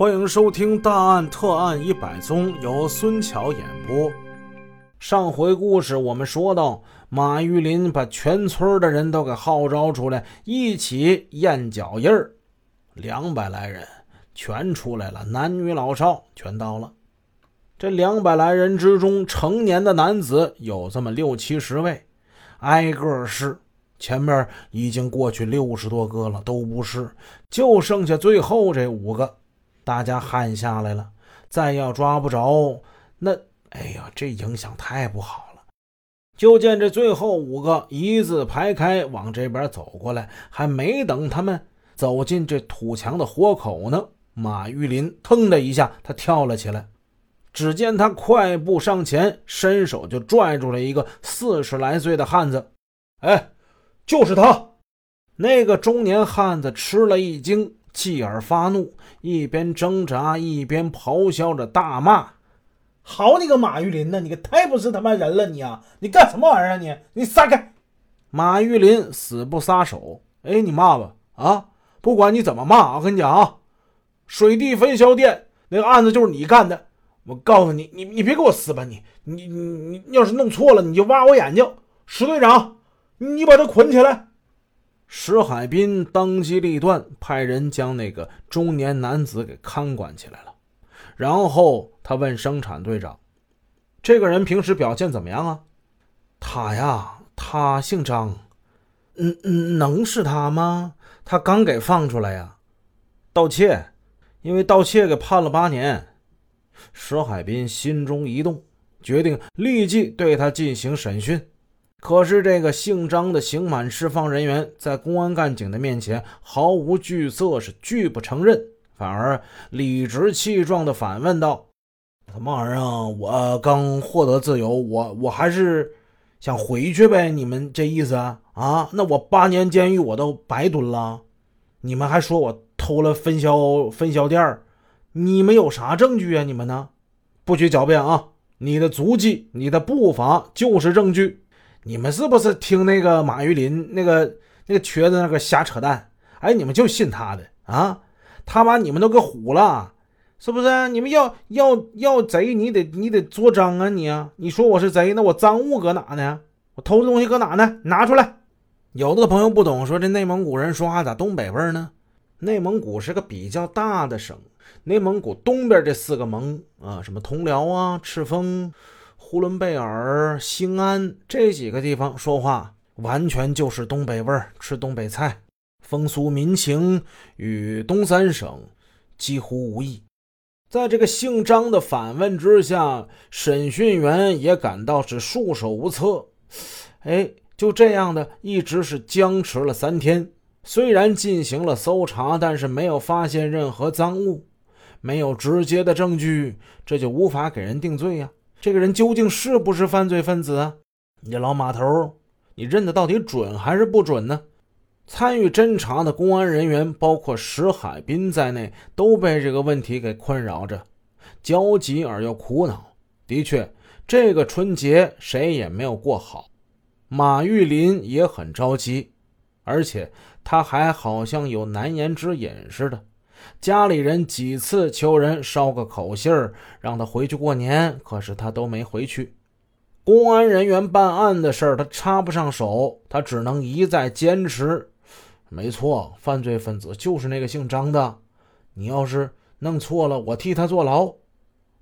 欢迎收听《大案特案一百宗》，由孙桥演播。上回故事我们说到，马玉林把全村的人都给号召出来，一起验脚印儿。两百来人全出来了，男女老少全到了。这两百来人之中，成年的男子有这么六七十位，挨个试。前面已经过去六十多个了，都不是，就剩下最后这五个。大家汗下来了，再要抓不着，那哎呀，这影响太不好了。就见这最后五个一字排开往这边走过来，还没等他们走进这土墙的豁口呢，马玉林腾的一下，他跳了起来。只见他快步上前，伸手就拽住了一个四十来岁的汉子。哎，就是他！那个中年汉子吃了一惊。继而发怒，一边挣扎一边咆哮着大骂：“好你个马玉林呐！你个太不是他妈人了！你啊，你干什么玩意儿啊你？你撒开！”马玉林死不撒手。哎，你骂吧啊！不管你怎么骂，我跟你讲啊，水地分销店那个案子就是你干的。我告诉你，你你别给我撕吧！你你你你要是弄错了，你就挖我眼睛。石队长，你把他捆起来。石海滨当机立断，派人将那个中年男子给看管起来了。然后他问生产队长：“这个人平时表现怎么样啊？”“他呀，他姓张。”“嗯嗯，能是他吗？他刚给放出来呀，盗窃，因为盗窃给判了八年。”石海滨心中一动，决定立即对他进行审讯。可是，这个姓张的刑满释放人员在公安干警的面前毫无惧色，是拒不承认，反而理直气壮地反问道：“什么玩意儿啊？我刚获得自由，我我还是想回去呗？你们这意思啊？啊？那我八年监狱我都白蹲了？你们还说我偷了分销分销店你们有啥证据啊？你们呢？不许狡辩啊！你的足迹、你的步伐就是证据。”你们是不是听那个马玉林那个那个瘸子那个瞎扯淡？哎，你们就信他的啊？他把你们都给唬了，是不是？你们要要要贼，你得你得作赃啊！你啊，你说我是贼，那我赃物搁哪呢？我偷的东西搁哪呢？拿出来！有的朋友不懂，说这内蒙古人说话咋东北味呢？内蒙古是个比较大的省，内蒙古东边这四个盟啊，什么通辽啊、赤峰。呼伦贝尔、兴安这几个地方说话完全就是东北味儿，吃东北菜，风俗民情与东三省几乎无异。在这个姓张的反问之下，审讯员也感到是束手无策。哎，就这样的一直是僵持了三天。虽然进行了搜查，但是没有发现任何赃物，没有直接的证据，这就无法给人定罪呀。这个人究竟是不是犯罪分子啊？你老码头，你认得到底准还是不准呢？参与侦查的公安人员，包括石海滨在内，都被这个问题给困扰着，焦急而又苦恼。的确，这个春节谁也没有过好。马玉林也很着急，而且他还好像有难言之隐似的。家里人几次求人捎个口信儿，让他回去过年，可是他都没回去。公安人员办案的事儿，他插不上手，他只能一再坚持。没错，犯罪分子就是那个姓张的。你要是弄错了，我替他坐牢。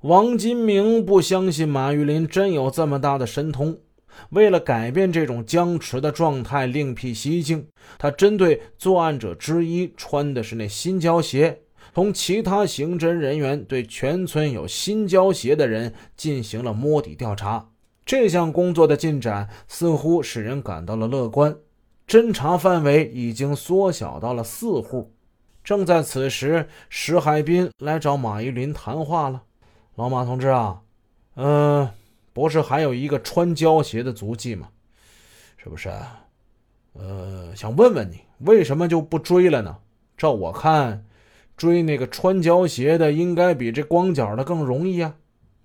王金明不相信马玉林真有这么大的神通。为了改变这种僵持的状态，另辟蹊径，他针对作案者之一穿的是那新胶鞋，同其他刑侦人员对全村有新胶鞋的人进行了摸底调查。这项工作的进展似乎使人感到了乐观，侦查范围已经缩小到了四户。正在此时，石海滨来找马玉林谈话了：“老马同志啊，嗯。”不是还有一个穿胶鞋的足迹吗？是不是？呃，想问问你，为什么就不追了呢？照我看，追那个穿胶鞋的应该比这光脚的更容易啊！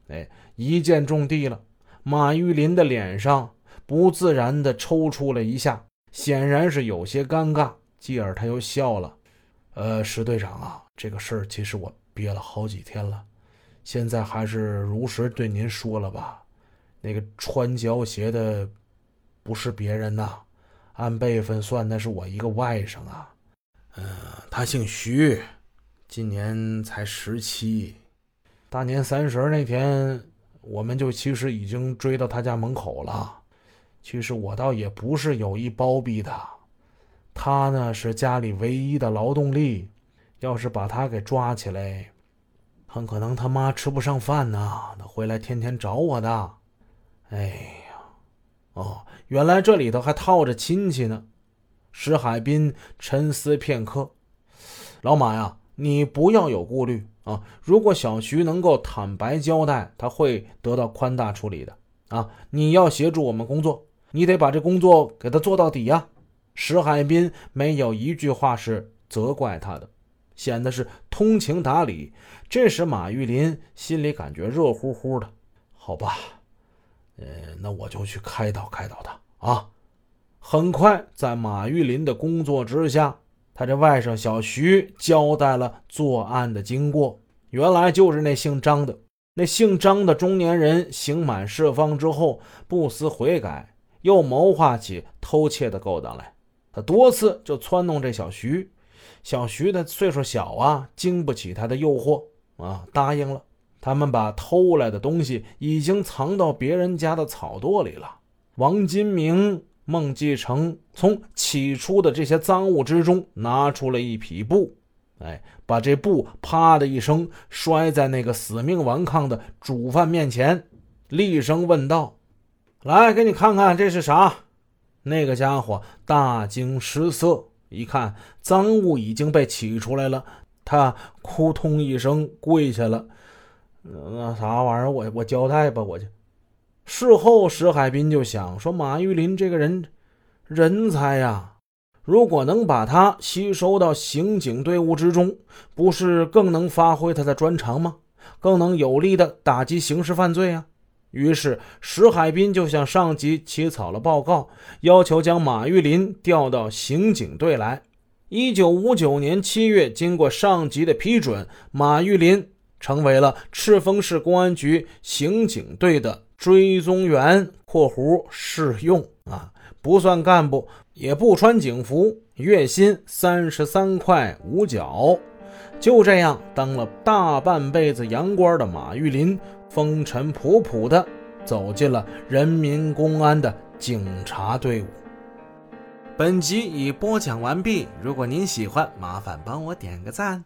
哎，一箭中地了。马玉林的脸上不自然地抽搐了一下，显然是有些尴尬。继而他又笑了。呃，石队长啊，这个事儿其实我憋了好几天了，现在还是如实对您说了吧。那个穿胶鞋的不是别人呐，按辈分算那是我一个外甥啊。嗯，他姓徐，今年才十七。大年三十那天，我们就其实已经追到他家门口了。其实我倒也不是有意包庇他，他呢是家里唯一的劳动力，要是把他给抓起来，很可能他妈吃不上饭呐。他回来天天找我的。哎呀，哦，原来这里头还套着亲戚呢。石海滨沉思片刻，老马呀，你不要有顾虑啊！如果小徐能够坦白交代，他会得到宽大处理的啊！你要协助我们工作，你得把这工作给他做到底呀！石海滨没有一句话是责怪他的，显得是通情达理。这时马玉林心里感觉热乎乎的，好吧，呃，那我就去开导开导他啊！很快，在马玉林的工作之下，他这外甥小徐交代了作案的经过。原来就是那姓张的，那姓张的中年人刑满释放之后，不思悔改，又谋划起偷窃的勾当来。他多次就撺弄这小徐，小徐的岁数小啊，经不起他的诱惑啊，答应了。他们把偷来的东西已经藏到别人家的草垛里了。王金明。孟继成从起初的这些赃物之中拿出了一匹布，哎，把这布啪的一声摔在那个死命顽抗的主犯面前，厉声问道：“来，给你看看这是啥？”那个家伙大惊失色，一看赃物已经被取出来了，他扑通一声跪下了：“那啥玩意儿？我我交代吧，我就。”事后，石海滨就想说：“马玉林这个人，人才呀！如果能把他吸收到刑警队伍之中，不是更能发挥他的专长吗？更能有力的打击刑事犯罪啊！”于是，石海滨就向上级起草了报告，要求将马玉林调到刑警队来。一九五九年七月，经过上级的批准，马玉林成为了赤峰市公安局刑警队的。追踪员（括弧试用啊，不算干部，也不穿警服，月薪三十三块五角）。就这样，当了大半辈子洋官的马玉林，风尘仆仆地走进了人民公安的警察队伍。本集已播讲完毕，如果您喜欢，麻烦帮我点个赞。